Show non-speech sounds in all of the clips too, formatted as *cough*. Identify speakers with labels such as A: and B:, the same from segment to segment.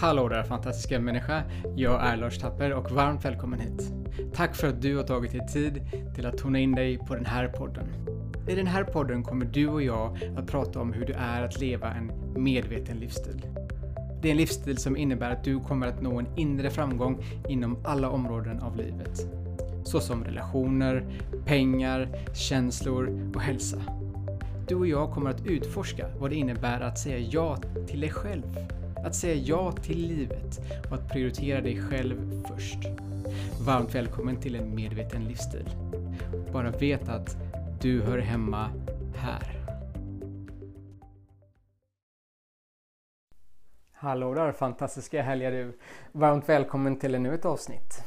A: Hallå där fantastiska människa! Jag är Lars Tapper och varmt välkommen hit. Tack för att du har tagit dig tid till att tona in dig på den här podden. I den här podden kommer du och jag att prata om hur det är att leva en medveten livsstil. Det är en livsstil som innebär att du kommer att nå en inre framgång inom alla områden av livet. Såsom relationer, pengar, känslor och hälsa. Du och jag kommer att utforska vad det innebär att säga ja till dig själv. Att säga ja till livet och att prioritera dig själv först. Varmt välkommen till en medveten livsstil. Bara vet att du hör hemma här. Hallå där fantastiska härliga du. Varmt välkommen till ännu ett avsnitt.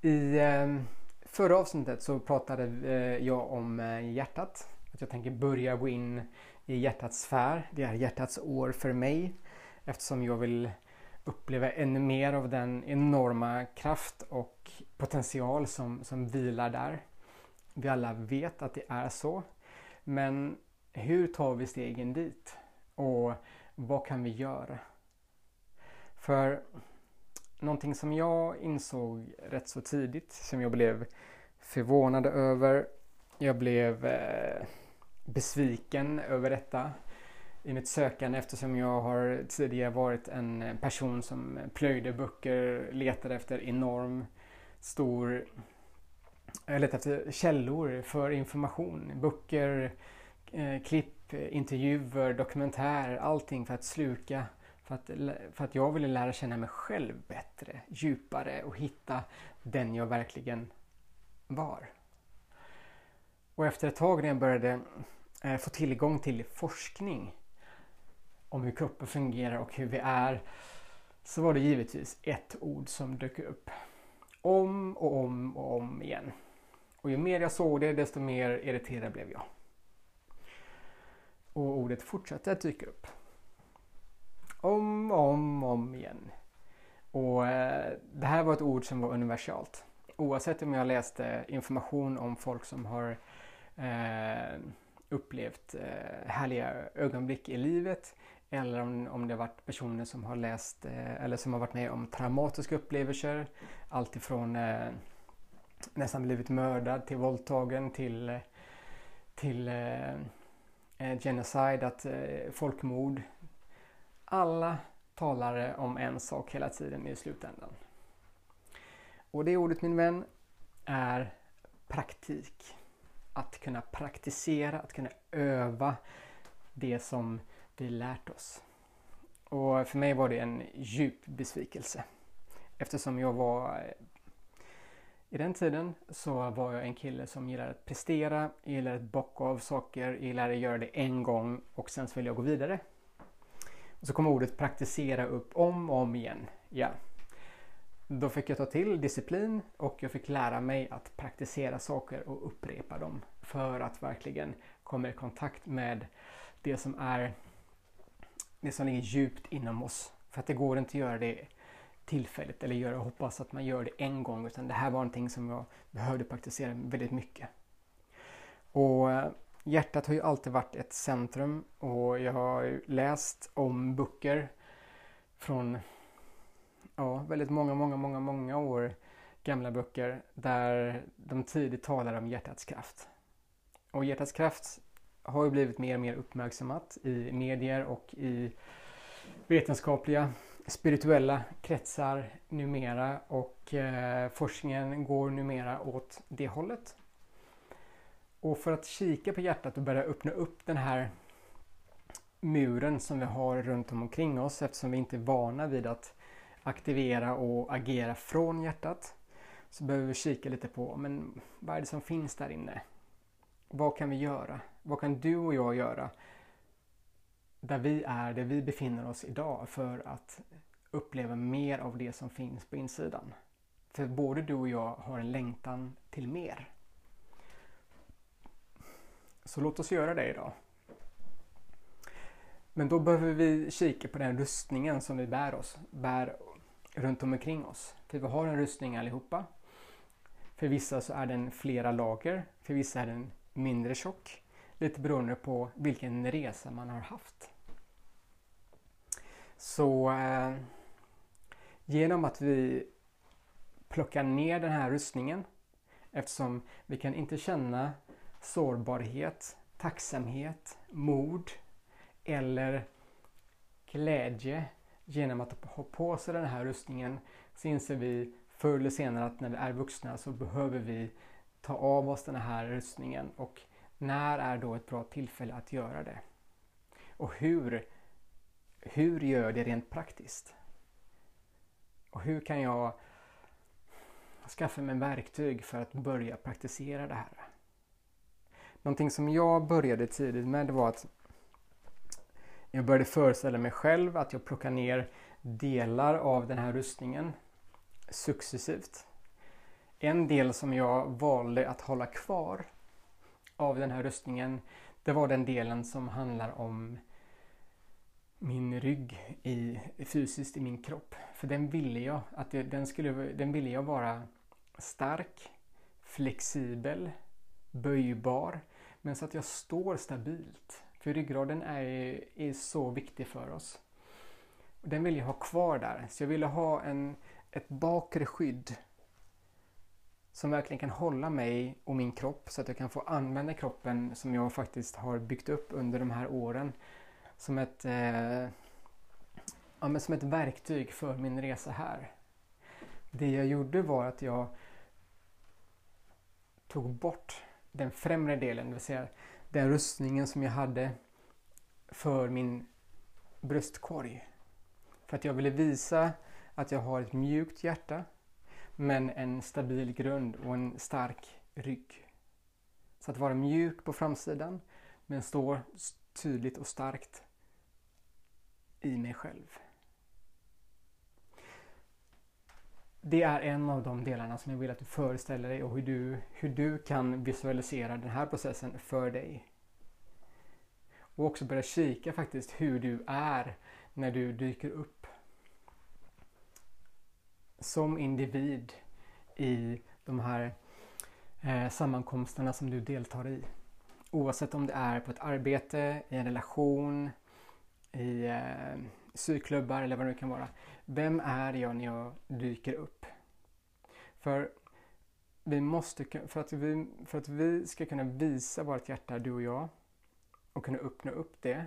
A: I ehm, förra avsnittet så pratade eh, jag om eh, hjärtat. Att jag tänker börja gå in i hjärtats sfär. Det är hjärtats år för mig eftersom jag vill uppleva ännu mer av den enorma kraft och potential som, som vilar där. Vi alla vet att det är så. Men hur tar vi stegen dit? Och vad kan vi göra? För någonting som jag insåg rätt så tidigt, som jag blev förvånad över. Jag blev eh, besviken över detta i mitt sökande eftersom jag har tidigare varit en person som plöjde böcker, letade efter enorm stor jag letade efter källor för information. Böcker, eh, klipp, intervjuer, dokumentärer, allting för att sluka. För att, för att jag ville lära känna mig själv bättre, djupare och hitta den jag verkligen var. Och efter ett tag när jag började eh, få tillgång till forskning om hur kroppen fungerar och hur vi är så var det givetvis ett ord som dök upp. Om och om och om igen. Och ju mer jag såg det desto mer irriterad blev jag. Och ordet fortsatte att dyka upp. Om och om och om igen. Och eh, det här var ett ord som var universalt. Oavsett om jag läste information om folk som har eh, upplevt eh, härliga ögonblick i livet eller om, om det har varit personer som har läst eh, eller som har varit med om traumatiska upplevelser. Alltifrån eh, nästan blivit mördad till våldtagen till, eh, till eh, eh, genocide, att, eh, folkmord. Alla talar om en sak hela tiden i slutändan. Och det ordet min vän är praktik. Att kunna praktisera, att kunna öva det som vi lärt oss. Och för mig var det en djup besvikelse. Eftersom jag var eh, i den tiden så var jag en kille som gillade att prestera, gillade att bocka av saker, gillade att göra det en gång och sen så ville jag gå vidare. Och så kom ordet praktisera upp om och om igen. Ja. Då fick jag ta till disciplin och jag fick lära mig att praktisera saker och upprepa dem för att verkligen komma i kontakt med det som är det som ligger djupt inom oss. För att det går inte att göra det tillfälligt eller göra hoppas att man gör det en gång utan det här var någonting som jag behövde praktisera väldigt mycket. Och eh, hjärtat har ju alltid varit ett centrum och jag har läst om böcker från ja, väldigt många, många, många, många år gamla böcker där de tidigt talar om hjärtats kraft. Och hjärtats kraft har ju blivit mer och mer uppmärksammat i medier och i vetenskapliga spirituella kretsar numera och eh, forskningen går numera åt det hållet. Och för att kika på hjärtat och börja öppna upp den här muren som vi har runt omkring oss eftersom vi inte är vana vid att aktivera och agera från hjärtat så behöver vi kika lite på men vad är det som finns där inne? Vad kan vi göra? Vad kan du och jag göra där vi är, där vi befinner oss idag för att uppleva mer av det som finns på insidan? För både du och jag har en längtan till mer. Så låt oss göra det idag. Men då behöver vi kika på den rustningen som vi bär oss, bär runt omkring oss. För vi har en rustning allihopa. För vissa så är den flera lager, för vissa är den mindre tjock. Lite beroende på vilken resa man har haft. Så eh, genom att vi plockar ner den här rustningen eftersom vi kan inte känna sårbarhet, tacksamhet, mod eller glädje genom att ha på sig den här rustningen så inser vi förr eller senare att när vi är vuxna så behöver vi ta av oss den här rustningen och när är då ett bra tillfälle att göra det? Och hur, hur gör jag det rent praktiskt? Och hur kan jag skaffa mig verktyg för att börja praktisera det här? Någonting som jag började tidigt med var att jag började föreställa mig själv att jag plockar ner delar av den här rustningen successivt. En del som jag valde att hålla kvar av den här rustningen det var den delen som handlar om min rygg i, fysiskt i min kropp. För den ville jag, att det, den, skulle, den ville jag vara stark, flexibel, böjbar men så att jag står stabilt. För ryggraden är, är så viktig för oss. Den vill jag ha kvar där. Så jag ville ha en, ett bakre skydd som verkligen kan hålla mig och min kropp så att jag kan få använda kroppen som jag faktiskt har byggt upp under de här åren som ett, eh, ja, men som ett verktyg för min resa här. Det jag gjorde var att jag tog bort den främre delen, det vill säga den rustningen som jag hade för min bröstkorg. För att jag ville visa att jag har ett mjukt hjärta men en stabil grund och en stark rygg. Så att vara mjuk på framsidan men stå tydligt och starkt i mig själv. Det är en av de delarna som jag vill att du föreställer dig och hur du, hur du kan visualisera den här processen för dig. Och också börja kika faktiskt hur du är när du dyker upp som individ i de här eh, sammankomsterna som du deltar i. Oavsett om det är på ett arbete, i en relation, i eh, syklubbar eller vad det nu kan vara. Vem är jag när jag dyker upp? För vi måste, för att vi, för att vi ska kunna visa vårt hjärta, du och jag, och kunna öppna upp det,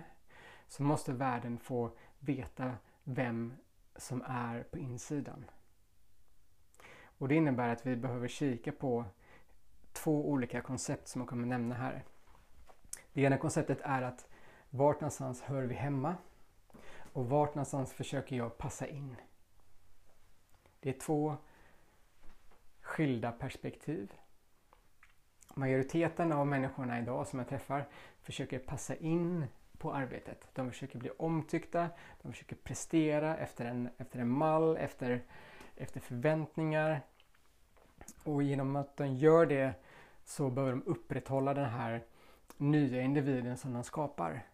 A: så måste världen få veta vem som är på insidan. Och det innebär att vi behöver kika på två olika koncept som jag kommer nämna här. Det ena konceptet är att vart någonstans hör vi hemma? Och vart någonstans försöker jag passa in? Det är två skilda perspektiv. Majoriteten av människorna idag som jag träffar försöker passa in på arbetet. De försöker bli omtyckta, de försöker prestera efter en, efter en mall, efter, efter förväntningar. Och genom att de gör det så behöver de upprätthålla den här nya individen som de skapar.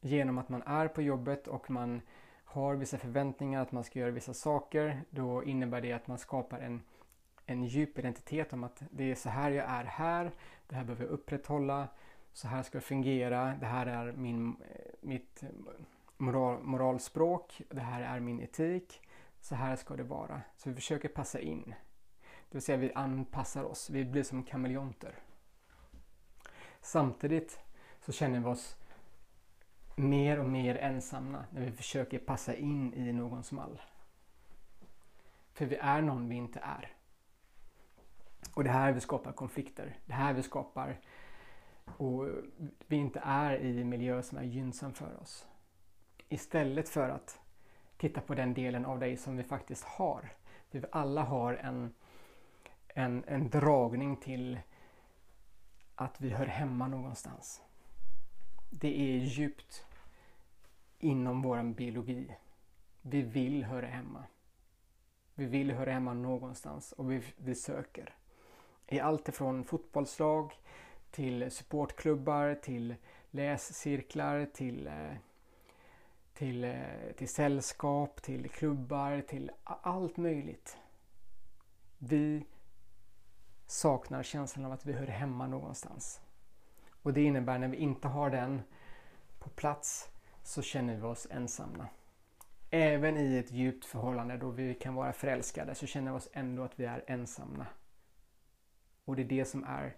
A: Genom att man är på jobbet och man har vissa förväntningar att man ska göra vissa saker, då innebär det att man skapar en, en djup identitet om att det är så här jag är här, det här behöver jag upprätthålla, så här ska det fungera, det här är min, eh, mitt moral, moralspråk, det här är min etik, så här ska det vara. Så vi försöker passa in. Det vill säga vi anpassar oss, vi blir som kameleonter. Samtidigt så känner vi oss mer och mer ensamma när vi försöker passa in i någons mall. För vi är någon vi inte är. Och det här vi skapar konflikter. Det här vi skapar och vi inte är i en miljö som är gynnsam för oss. Istället för att titta på den delen av dig som vi faktiskt har. Vi alla har en, en, en dragning till att vi hör hemma någonstans. Det är djupt inom vår biologi. Vi vill höra hemma. Vi vill höra hemma någonstans och vi, vi söker. I allt ifrån fotbollslag till supportklubbar, till läscirklar, till, eh, till, eh, till sällskap, till klubbar, till allt möjligt. Vi saknar känslan av att vi hör hemma någonstans. Och det innebär när vi inte har den på plats så känner vi oss ensamma. även i ett djupt förhållande då vi kan vara förälskade så känner vi oss ändå att vi är ensamma. Och det är det som är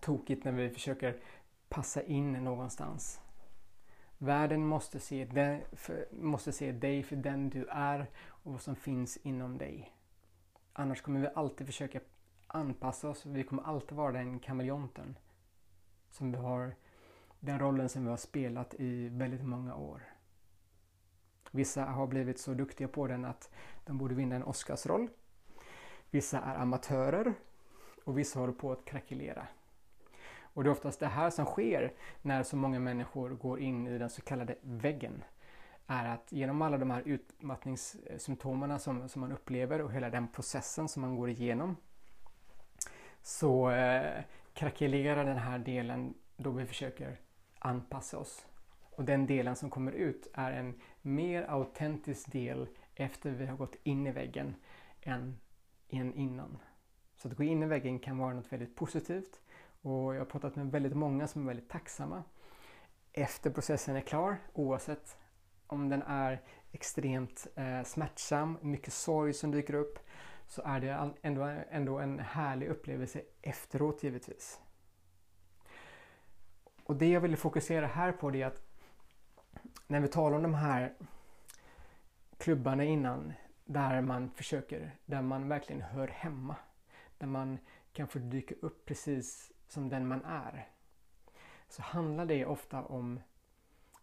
A: tokigt när vi försöker passa in någonstans. Världen måste se, den, för, måste se dig för den du är och vad som finns inom dig. Annars kommer vi alltid försöka anpassa oss. Vi kommer alltid vara den kameleonten. Som vi har, den rollen som vi har spelat i väldigt många år. Vissa har blivit så duktiga på den att de borde vinna en Oscarsroll. Vissa är amatörer och vissa håller på att krackelera. Och det är oftast det här som sker när så många människor går in i den så kallade väggen. Är att genom alla de här utmattningssymptomen som, som man upplever och hela den processen som man går igenom så eh, krackelerar den här delen då vi försöker anpassa oss. Och den delen som kommer ut är en mer autentisk del efter vi har gått in i väggen än, än innan. Så att gå in i väggen kan vara något väldigt positivt och jag har pratat med väldigt många som är väldigt tacksamma efter processen är klar oavsett om den är extremt eh, smärtsam, mycket sorg som dyker upp så är det ändå, ändå en härlig upplevelse efteråt givetvis. Och det jag ville fokusera här på det är att när vi talar om de här klubbarna innan där man försöker, där man verkligen hör hemma. Där man kan få dyka upp precis som den man är. Så handlar det ofta om,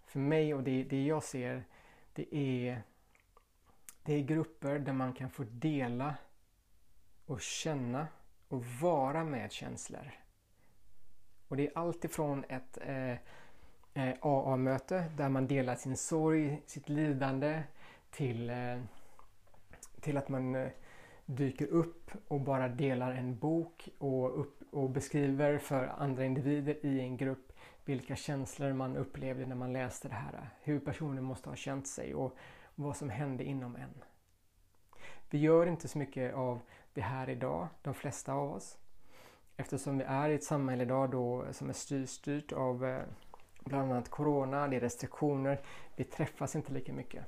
A: för mig och det, det jag ser, det är, det är grupper där man kan få dela och känna och vara med känslor. Och det är alltifrån ett eh, eh AA-möte där man delar sin sorg, sitt lidande till, eh, till att man eh, dyker upp och bara delar en bok och, upp, och beskriver för andra individer i en grupp vilka känslor man upplevde när man läste det här. Hur personen måste ha känt sig och vad som hände inom en. Vi gör inte så mycket av det här idag, de flesta av oss. Eftersom vi är i ett samhälle idag då, som är styrt av eh, bland annat Corona, det är restriktioner, vi träffas inte lika mycket.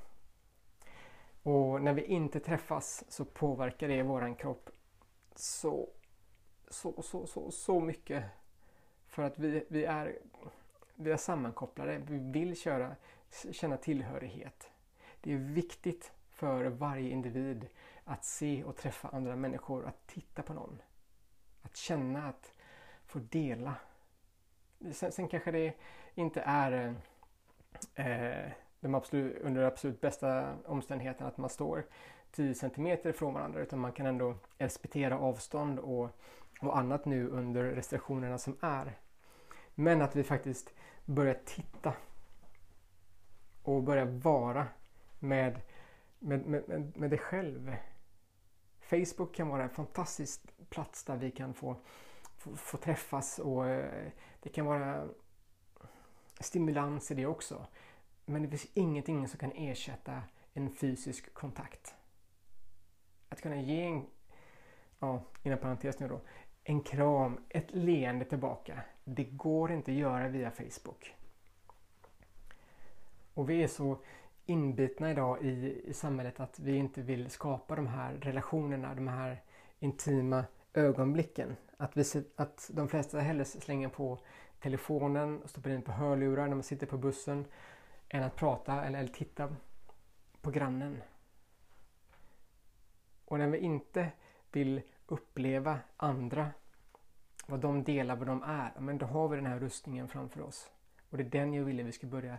A: Och när vi inte träffas så påverkar det våran kropp så, så, så, så, så mycket. För att vi, vi, är, vi är sammankopplade, vi vill köra, känna tillhörighet. Det är viktigt för varje individ att se och träffa andra människor, att titta på någon. Att känna, att få dela. Sen, sen kanske det inte är eh, de absolut, under de absolut bästa omständigheterna att man står 10 cm ifrån varandra utan man kan ändå respektera avstånd och, och annat nu under restriktionerna som är. Men att vi faktiskt börjar titta och börjar vara med, med, med, med det själv. Facebook kan vara en fantastisk plats där vi kan få, få, få träffas och eh, det kan vara stimulans i det också. Men det finns ingenting som kan ersätta en fysisk kontakt. Att kunna ge en, ja, inom parentes nu då, en kram, ett leende tillbaka. Det går inte att göra via Facebook. Och vi är så inbitna idag i, i samhället att vi inte vill skapa de här relationerna, de här intima ögonblicken. Att, vi, att de flesta hellre slänger på telefonen och stoppar in på hörlurar när man sitter på bussen än att prata eller, eller titta på grannen. Och när vi inte vill uppleva andra, vad de delar, vad de är, men då har vi den här rustningen framför oss. Och det är den jag ville vi ska börja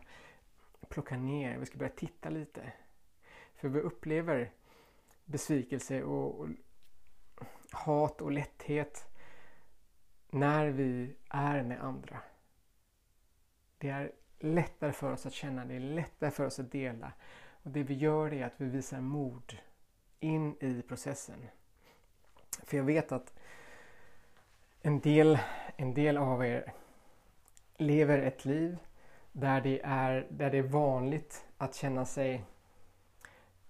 A: plocka ner, vi ska börja titta lite. För vi upplever besvikelse och, och hat och lätthet när vi är med andra. Det är lättare för oss att känna, det är lättare för oss att dela. Och det vi gör är att vi visar mod in i processen. För jag vet att en del, en del av er lever ett liv där det, är, där det är vanligt att känna sig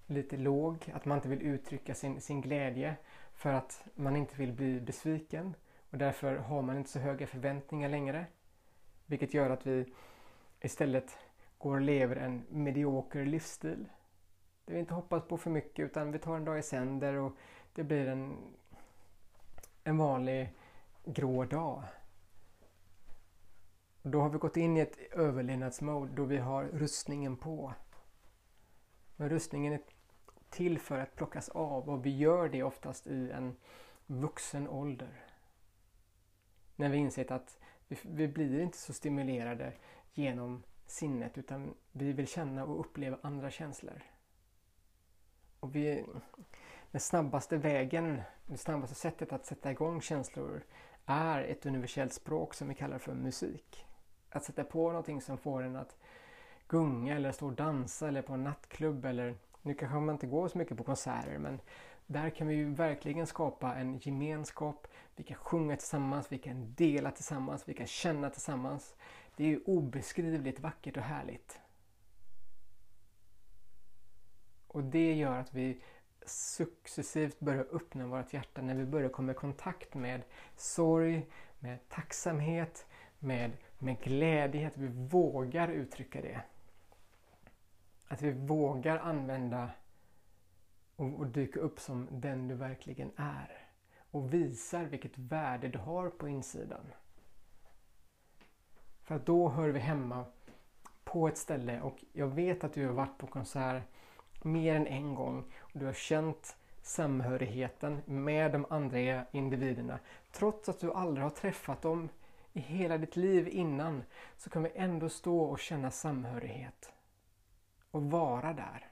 A: lite låg, att man inte vill uttrycka sin, sin glädje för att man inte vill bli besviken och därför har man inte så höga förväntningar längre. Vilket gör att vi istället går och lever en medioker livsstil. Det vi inte hoppas på för mycket utan vi tar en dag i sänder och det blir en, en vanlig grå dag. Då har vi gått in i ett överlevnadsmode då vi har rustningen på. Men rustningen är till för att plockas av och vi gör det oftast i en vuxen ålder. När vi insett att vi, vi blir inte så stimulerade genom sinnet utan vi vill känna och uppleva andra känslor. Och vi, den snabbaste vägen, det snabbaste sättet att sätta igång känslor är ett universellt språk som vi kallar för musik. Att sätta på någonting som får en att gunga eller stå och dansa eller på en nattklubb eller nu kanske man inte går så mycket på konserter men där kan vi ju verkligen skapa en gemenskap. Vi kan sjunga tillsammans, vi kan dela tillsammans, vi kan känna tillsammans. Det är ju obeskrivligt vackert och härligt. Och det gör att vi successivt börjar öppna vårt hjärta när vi börjar komma i kontakt med sorg, med tacksamhet, med, med glädje, att vi vågar uttrycka det. Att vi vågar använda och, och dyka upp som den du verkligen är. Och visar vilket värde du har på insidan. För att då hör vi hemma på ett ställe och jag vet att du har varit på konsert mer än en gång och du har känt samhörigheten med de andra individerna. Trots att du aldrig har träffat dem i hela ditt liv innan så kan vi ändå stå och känna samhörighet. Och vara där.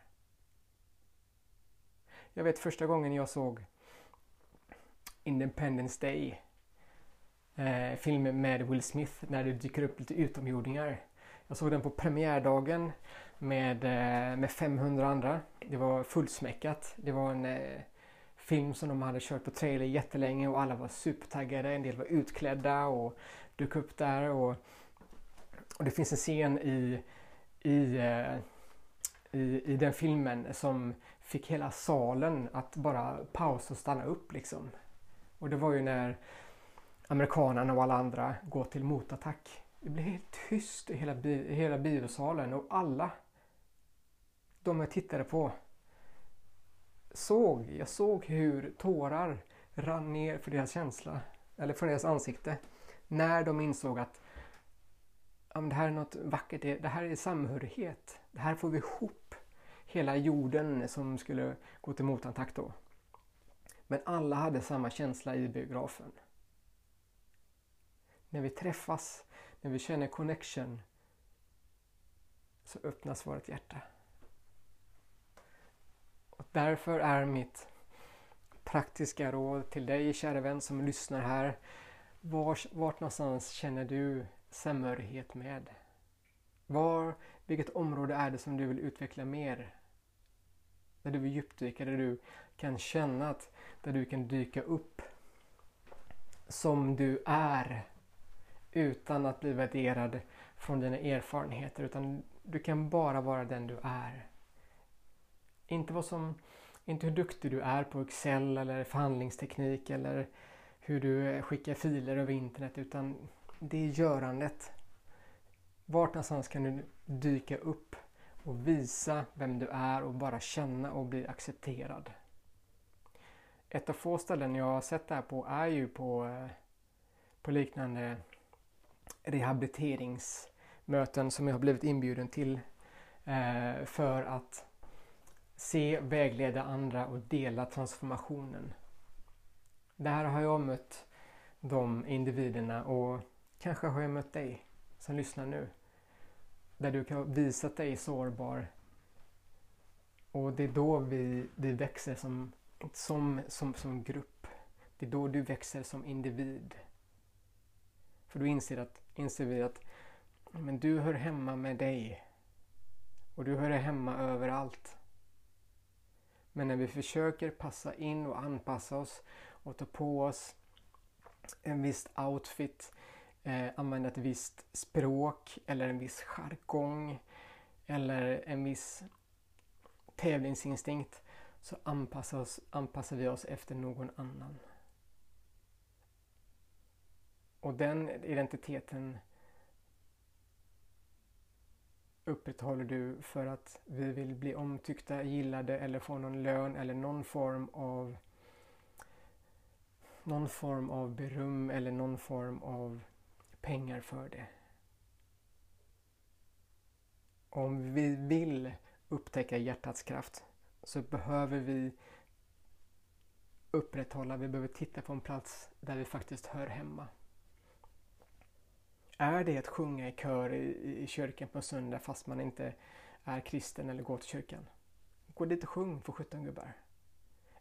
A: Jag vet första gången jag såg Independence Day eh, film med Will Smith när det dyker upp lite utomjordingar. Jag såg den på premiärdagen med, eh, med 500 andra. Det var fullsmäckat. Det var en eh, film som de hade kört på trailer jättelänge och alla var supertaggade. En del var utklädda och dök upp där. Och, och det finns en scen i, i, eh, i, i den filmen som fick hela salen att bara pausa och stanna upp liksom. Och det var ju när amerikanerna och alla andra går till motattack. Det blev helt tyst i hela, bi hela biosalen och alla de jag tittade på såg, jag såg hur tårar rann ner för deras känsla, eller för deras ansikte, när de insåg att ja, det här är något vackert, det här är samhörighet, det här får vi ihop hela jorden som skulle gå till motattack då. Men alla hade samma känsla i biografen. När vi träffas, när vi känner connection så öppnas vårt hjärta. Och därför är mitt praktiska råd till dig kära vän som lyssnar här. Vars, vart någonstans känner du samhörighet med? Var, vilket område är det som du vill utveckla mer? Där du vill djupdyka, där du kan känna att där du kan dyka upp som du är utan att bli värderad från dina erfarenheter utan du kan bara vara den du är. Inte, vad som, inte hur duktig du är på Excel eller förhandlingsteknik eller hur du eh, skickar filer över internet utan det är görandet. Vart någonstans kan du dyka upp och visa vem du är och bara känna och bli accepterad. Ett av få ställen jag har sett det här på är ju på, eh, på liknande rehabiliteringsmöten som jag har blivit inbjuden till eh, för att se, vägleda andra och dela transformationen. Där har jag mött de individerna och kanske har jag mött dig som lyssnar nu. Där du kan visa dig sårbar. Och det är då vi, vi växer som, som, som, som grupp. Det är då du växer som individ. För då inser, att, inser vi att men du hör hemma med dig. Och du hör hemma överallt. Men när vi försöker passa in och anpassa oss och ta på oss en viss outfit, eh, använda ett visst språk eller en viss jargong eller en viss tävlingsinstinkt så anpassar, oss, anpassar vi oss efter någon annan. Och den identiteten upprätthåller du för att vi vill bli omtyckta, gillade eller få någon lön eller någon form av någon form av beröm eller någon form av pengar för det. Om vi vill upptäcka hjärtats kraft så behöver vi upprätthålla, vi behöver titta på en plats där vi faktiskt hör hemma. Är det att sjunga i kör i, i kyrkan på söndag fast man inte är kristen eller går till kyrkan? Gå dit och sjung för 17 gubbar.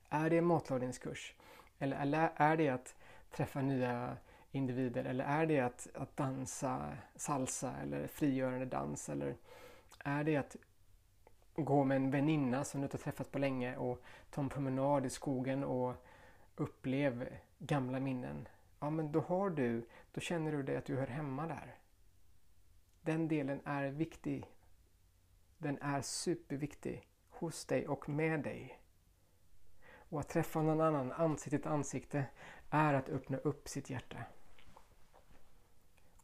A: Är det matlagningskurs? Eller, eller är det att träffa nya individer? Eller är det att, att dansa salsa eller frigörande dans? Eller är det att gå med en väninna som du inte träffat på länge och ta en promenad i skogen och upplev gamla minnen? Ja, men då har du, då känner du dig att du hör hemma där. Den delen är viktig. Den är superviktig hos dig och med dig. Och att träffa någon annan ansikte till ansikte är att öppna upp sitt hjärta.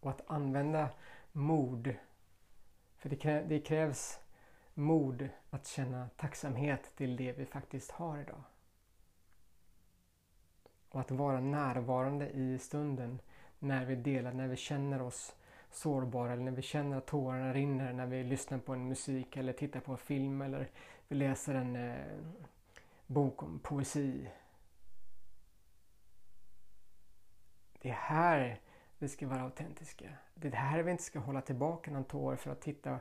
A: Och att använda mod. För det krävs mod att känna tacksamhet till det vi faktiskt har idag. Och att vara närvarande i stunden när vi delar, när vi känner oss sårbara eller när vi känner att tårarna rinner när vi lyssnar på en musik eller tittar på en film eller vi läser en eh, bok om poesi. Det är här vi ska vara autentiska. Det är här vi inte ska hålla tillbaka någon tår för att titta,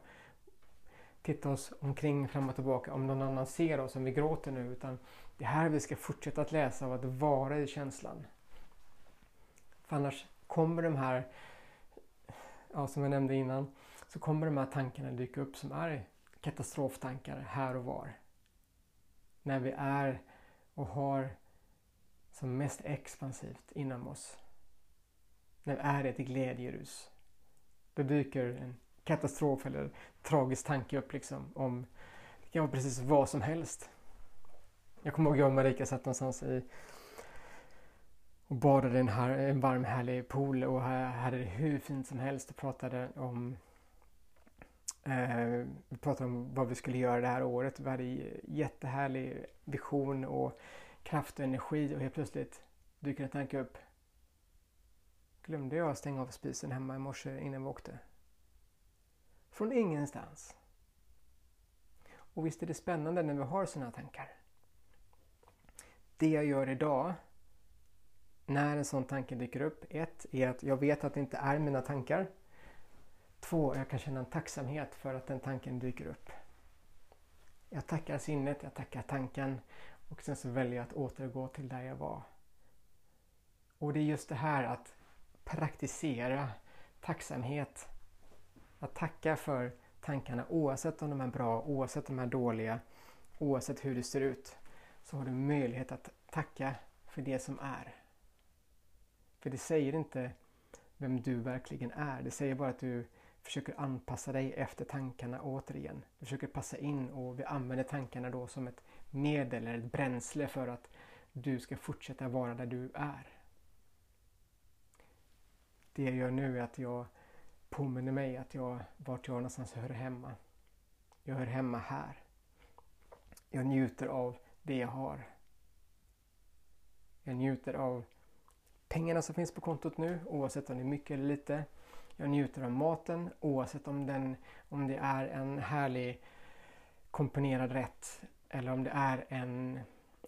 A: titta oss omkring fram och tillbaka om någon annan ser oss om vi gråter nu. Utan det är här vi ska fortsätta att läsa och att vara i känslan. För annars kommer de här, ja, som jag nämnde innan, så kommer de här tankarna dyka upp som är katastroftankar här och var när vi är och har som mest expansivt inom oss. När vi är i ett glädjerus. Då dyker en katastrof eller tragisk tanke upp liksom om det kan vara precis vad som helst. Jag kommer ihåg jag och Marika satt någonstans i och badade i en, en varm härlig pool och hade det hur fint som helst och pratade om Eh, vi pratade om vad vi skulle göra det här året. Vi hade jättehärlig vision och kraft och energi och helt plötsligt dyker en tanke upp. Glömde jag stänga av spisen hemma i morse innan vi åkte? Från ingenstans. Och visst är det spännande när vi har sådana tankar. Det jag gör idag när en sån tanke dyker upp. Ett är att jag vet att det inte är mina tankar. Två, jag kan känna en tacksamhet för att den tanken dyker upp. Jag tackar sinnet, jag tackar tanken och sen så väljer jag att återgå till där jag var. Och det är just det här att praktisera tacksamhet. Att tacka för tankarna oavsett om de är bra, oavsett om de är dåliga, oavsett hur det ser ut. Så har du möjlighet att tacka för det som är. För det säger inte vem du verkligen är. Det säger bara att du försöker anpassa dig efter tankarna återigen. Du försöker passa in och vi använder tankarna då som ett medel eller ett bränsle för att du ska fortsätta vara där du är. Det jag gör nu är att jag påminner mig att jag, vart jag någonstans hör hemma. Jag hör hemma här. Jag njuter av det jag har. Jag njuter av pengarna som finns på kontot nu oavsett om det är mycket eller lite. Jag njuter av maten oavsett om, den, om det är en härlig komponerad rätt eller om det är en,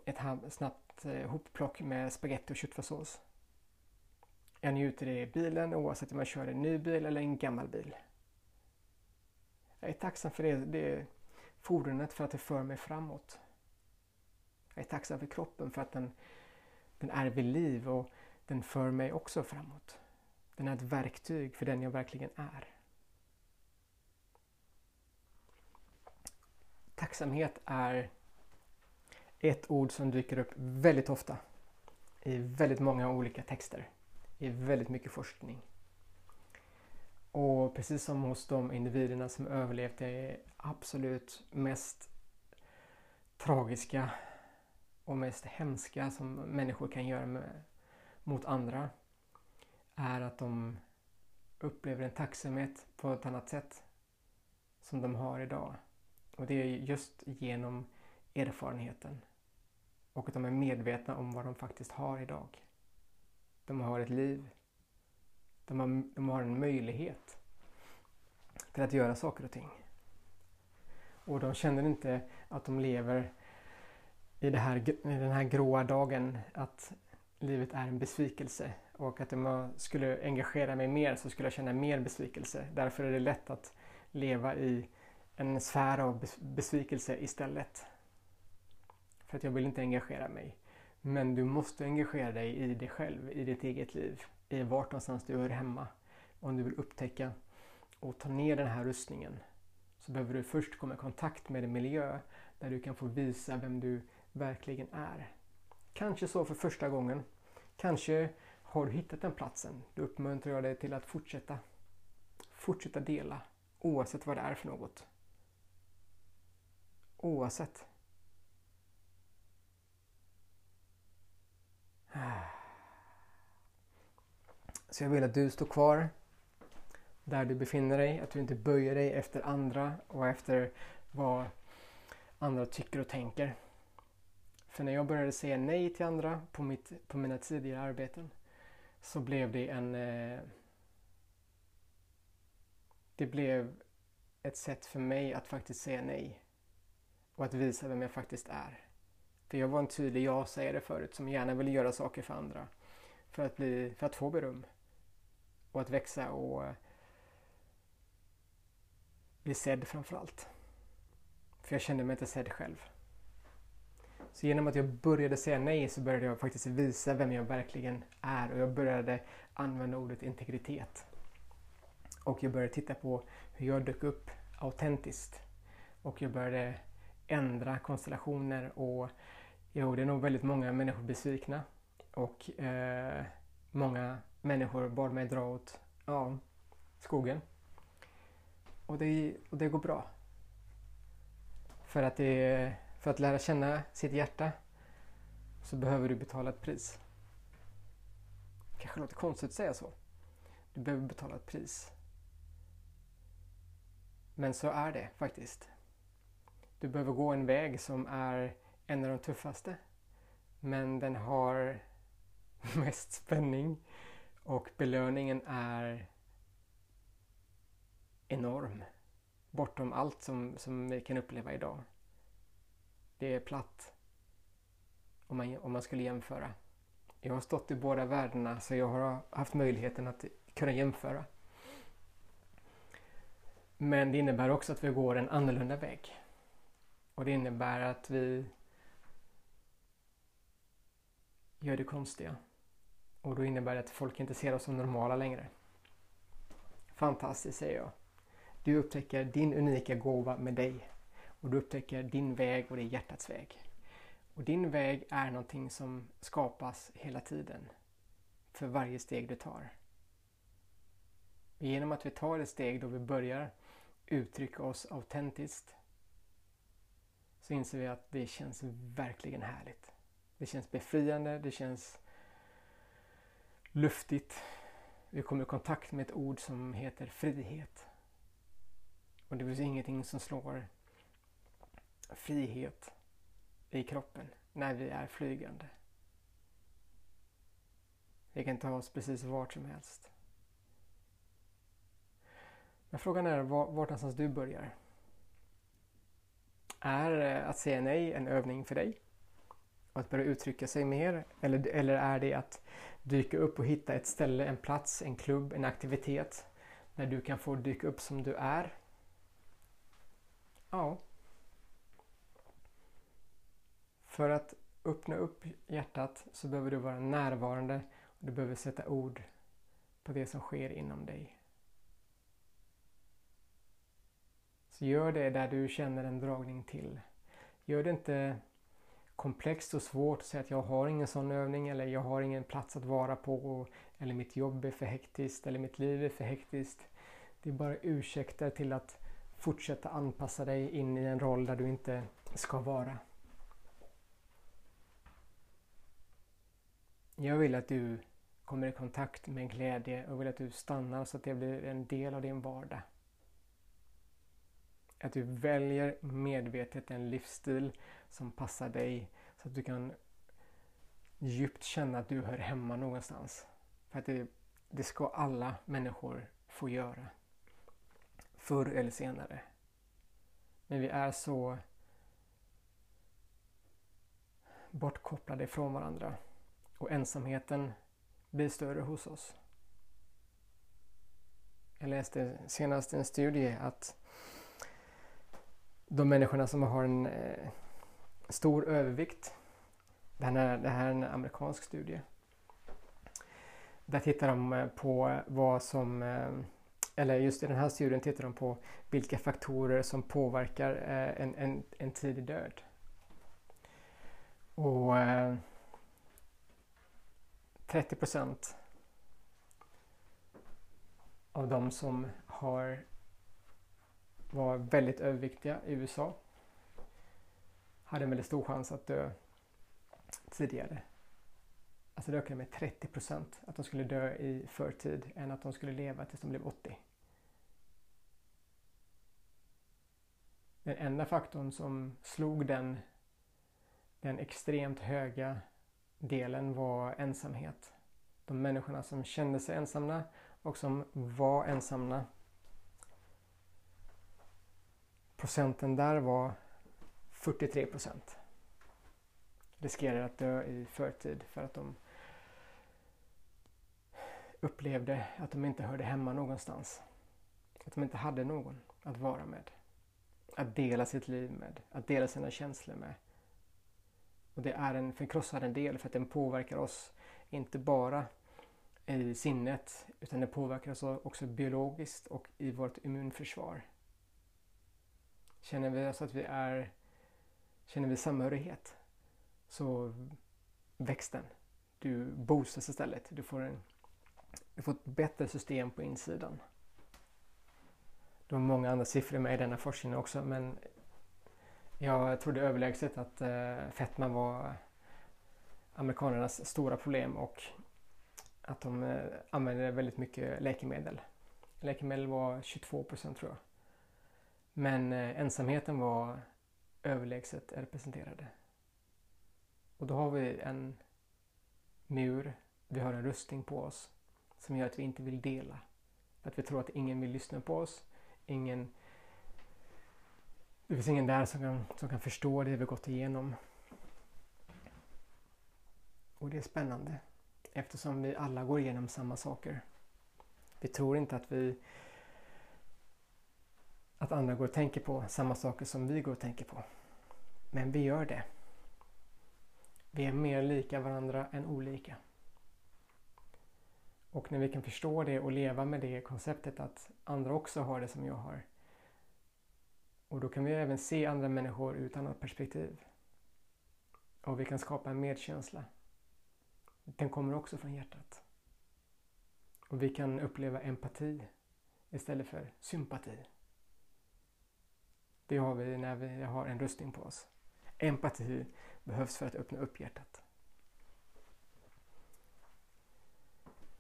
A: ett snabbt eh, hopplock med spaghetti och köttfärssås. Jag njuter i bilen oavsett om jag kör en ny bil eller en gammal bil. Jag är tacksam för det, det fordonet för att det för mig framåt. Jag är tacksam för kroppen för att den, den är vid liv och den för mig också framåt. Den är ett verktyg för den jag verkligen är. Tacksamhet är ett ord som dyker upp väldigt ofta i väldigt många olika texter, i väldigt mycket forskning. Och precis som hos de individerna som överlevt det absolut mest tragiska och mest hemska som människor kan göra med, mot andra är att de upplever en tacksamhet på ett annat sätt. som de har idag. Och det är just genom erfarenheten. Och att de är medvetna om vad de faktiskt har idag. De har ett liv. De har, de har en möjlighet till att göra saker och ting. Och de känner inte att de lever i, det här, i den här gråa dagen att livet är en besvikelse och att om jag skulle engagera mig mer så skulle jag känna mer besvikelse. Därför är det lätt att leva i en sfär av besvikelse istället. För att jag vill inte engagera mig. Men du måste engagera dig i dig själv, i ditt eget liv, i vart någonstans du hör hemma. Om du vill upptäcka och ta ner den här rustningen så behöver du först komma i kontakt med en miljö där du kan få visa vem du verkligen är. Kanske så för första gången. Kanske har du hittat den platsen. Då uppmuntrar jag dig till att fortsätta. Fortsätta dela oavsett vad det är för något. Oavsett. *sighs* Så jag vill att du står kvar där du befinner dig, att du inte böjer dig efter andra och efter vad andra tycker och tänker. För när jag började säga nej till andra på, mitt, på mina tidigare arbeten så blev det en... Eh, det blev ett sätt för mig att faktiskt säga nej. Och att visa vem jag faktiskt är. För jag var en tydlig ja-sägare förut som gärna ville göra saker för andra. För att, bli, för att få beröm. Och att växa och eh, bli sedd framförallt. För jag kände mig inte sedd själv. Så genom att jag började säga nej så började jag faktiskt visa vem jag verkligen är och jag började använda ordet integritet. Och jag började titta på hur jag dök upp autentiskt. Och jag började ändra konstellationer och Jo, det är nog väldigt många människor besvikna. Och eh, många människor bad mig dra åt ja, skogen. Och det, och det går bra. För att det för att lära känna sitt hjärta så behöver du betala ett pris. kanske låter konstigt att säga så. Du behöver betala ett pris. Men så är det faktiskt. Du behöver gå en väg som är en av de tuffaste. Men den har *laughs* mest spänning och belöningen är enorm. Bortom allt som, som vi kan uppleva idag. Det är platt. Om man, om man skulle jämföra. Jag har stått i båda världarna så jag har haft möjligheten att kunna jämföra. Men det innebär också att vi går en annorlunda väg. Och det innebär att vi gör det konstiga. Och då innebär det att folk inte ser oss som normala längre. Fantastiskt säger jag. Du upptäcker din unika gåva med dig. Och du upptäcker din väg och det är hjärtats väg. Och din väg är någonting som skapas hela tiden. För varje steg du tar. Genom att vi tar ett steg då vi börjar uttrycka oss autentiskt så inser vi att det känns verkligen härligt. Det känns befriande, det känns luftigt. Vi kommer i kontakt med ett ord som heter frihet. Och det finns ingenting som slår frihet i kroppen när vi är flygande. Vi kan ta oss precis vart som helst. Men frågan är vart någonstans du börjar. Är eh, att säga nej en övning för dig? Och att börja uttrycka sig mer? Eller, eller är det att dyka upp och hitta ett ställe, en plats, en klubb, en aktivitet där du kan få dyka upp som du är? Ja, För att öppna upp hjärtat så behöver du vara närvarande och du behöver sätta ord på det som sker inom dig. Så gör det där du känner en dragning till. Gör det inte komplext och svårt att säga att jag har ingen sån övning eller jag har ingen plats att vara på eller mitt jobb är för hektiskt eller mitt liv är för hektiskt. Det är bara ursäkter till att fortsätta anpassa dig in i en roll där du inte ska vara. Jag vill att du kommer i kontakt med glädje och vill att du stannar så att det blir en del av din vardag. Att du väljer medvetet en livsstil som passar dig så att du kan djupt känna att du hör hemma någonstans. För att det, det ska alla människor få göra. Förr eller senare. Men vi är så bortkopplade från varandra och ensamheten blir större hos oss. Jag läste senast en studie att de människorna som har en eh, stor övervikt, det här, är, det här är en amerikansk studie, där tittar de eh, på vad som, eh, eller just i den här studien tittar de på vilka faktorer som påverkar eh, en, en, en tidig död. Och 30 procent av de som har var väldigt överviktiga i USA hade en väldigt stor chans att dö tidigare. Alltså det ökade med 30 procent att de skulle dö i förtid än att de skulle leva tills de blev 80. Den enda faktorn som slog den, den extremt höga delen var ensamhet. De människorna som kände sig ensamma och som var ensamma. Procenten där var 43 procent. Riskerar att dö i förtid för att de upplevde att de inte hörde hemma någonstans. Att de inte hade någon att vara med. Att dela sitt liv med. Att dela sina känslor med. Och det är en förkrossande del för att den påverkar oss inte bara i sinnet utan den påverkar oss också biologiskt och i vårt immunförsvar. Känner vi oss att vi är Känner vi samhörighet så väcks den. Du boostas istället. Du får, en, du får ett bättre system på insidan. Det var många andra siffror med i denna forskning också men jag trodde överlägset att eh, fetma var amerikanernas stora problem och att de eh, använde väldigt mycket läkemedel. Läkemedel var 22 procent tror jag. Men eh, ensamheten var överlägset representerade. Och då har vi en mur, vi har en rustning på oss som gör att vi inte vill dela. Att vi tror att ingen vill lyssna på oss. Ingen, det finns ingen där som kan, som kan förstå det vi gått igenom. Och det är spännande eftersom vi alla går igenom samma saker. Vi tror inte att vi att andra går och tänker på samma saker som vi går och tänker på. Men vi gör det. Vi är mer lika varandra än olika. Och när vi kan förstå det och leva med det konceptet att andra också har det som jag har. Och då kan vi även se andra människor ur ett annat perspektiv. Och vi kan skapa en medkänsla. Den kommer också från hjärtat. Och vi kan uppleva empati istället för sympati. Det har vi när vi har en rustning på oss. Empati behövs för att öppna upp hjärtat.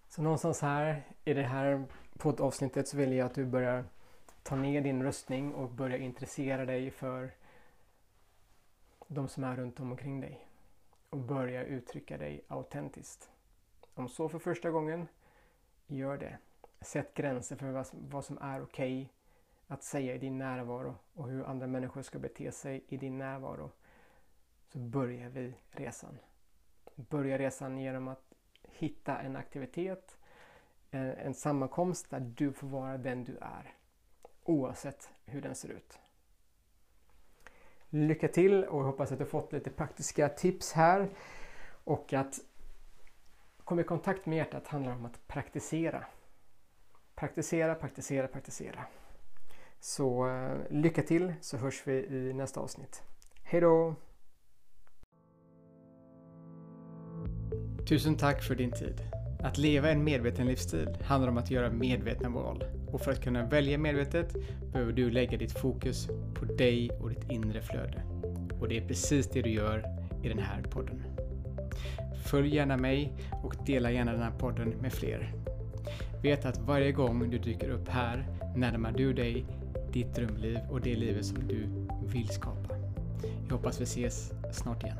A: Så någonstans här i det här poddavsnittet så vill jag att du börjar ta ner din röstning och börja intressera dig för de som är runt omkring dig. Och börja uttrycka dig autentiskt. Om så för första gången, gör det. Sätt gränser för vad som är okej okay att säga i din närvaro och hur andra människor ska bete sig i din närvaro. Så börjar vi resan. Börja resan genom att hitta en aktivitet, en, en sammankomst där du får vara den du är. Oavsett hur den ser ut. Lycka till och jag hoppas att du fått lite praktiska tips här. Och att komma i kontakt med hjärtat handlar om att praktisera. Praktisera, praktisera, praktisera. Så eh, lycka till så hörs vi i nästa avsnitt. Hej då! Tusen tack för din tid. Att leva en medveten livsstil handlar om att göra medvetna val. Och för att kunna välja medvetet behöver du lägga ditt fokus på dig och ditt inre flöde. Och det är precis det du gör i den här podden. Följ gärna mig och dela gärna den här podden med fler. Vet att varje gång du dyker upp här närmar du dig ditt drömliv och det livet som du vill skapa. Jag hoppas vi ses snart igen.